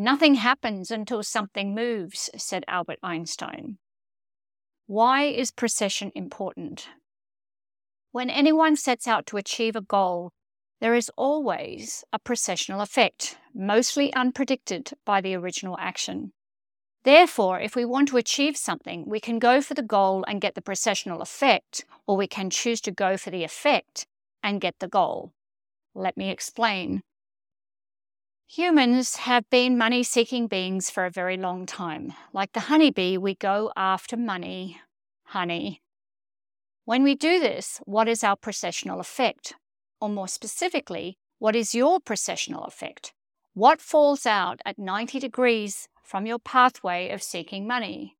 Nothing happens until something moves, said Albert Einstein. Why is precession important? When anyone sets out to achieve a goal, there is always a precessional effect, mostly unpredicted by the original action. Therefore, if we want to achieve something, we can go for the goal and get the precessional effect, or we can choose to go for the effect and get the goal. Let me explain. Humans have been money seeking beings for a very long time. Like the honeybee, we go after money, honey. When we do this, what is our precessional effect? Or more specifically, what is your precessional effect? What falls out at 90 degrees from your pathway of seeking money?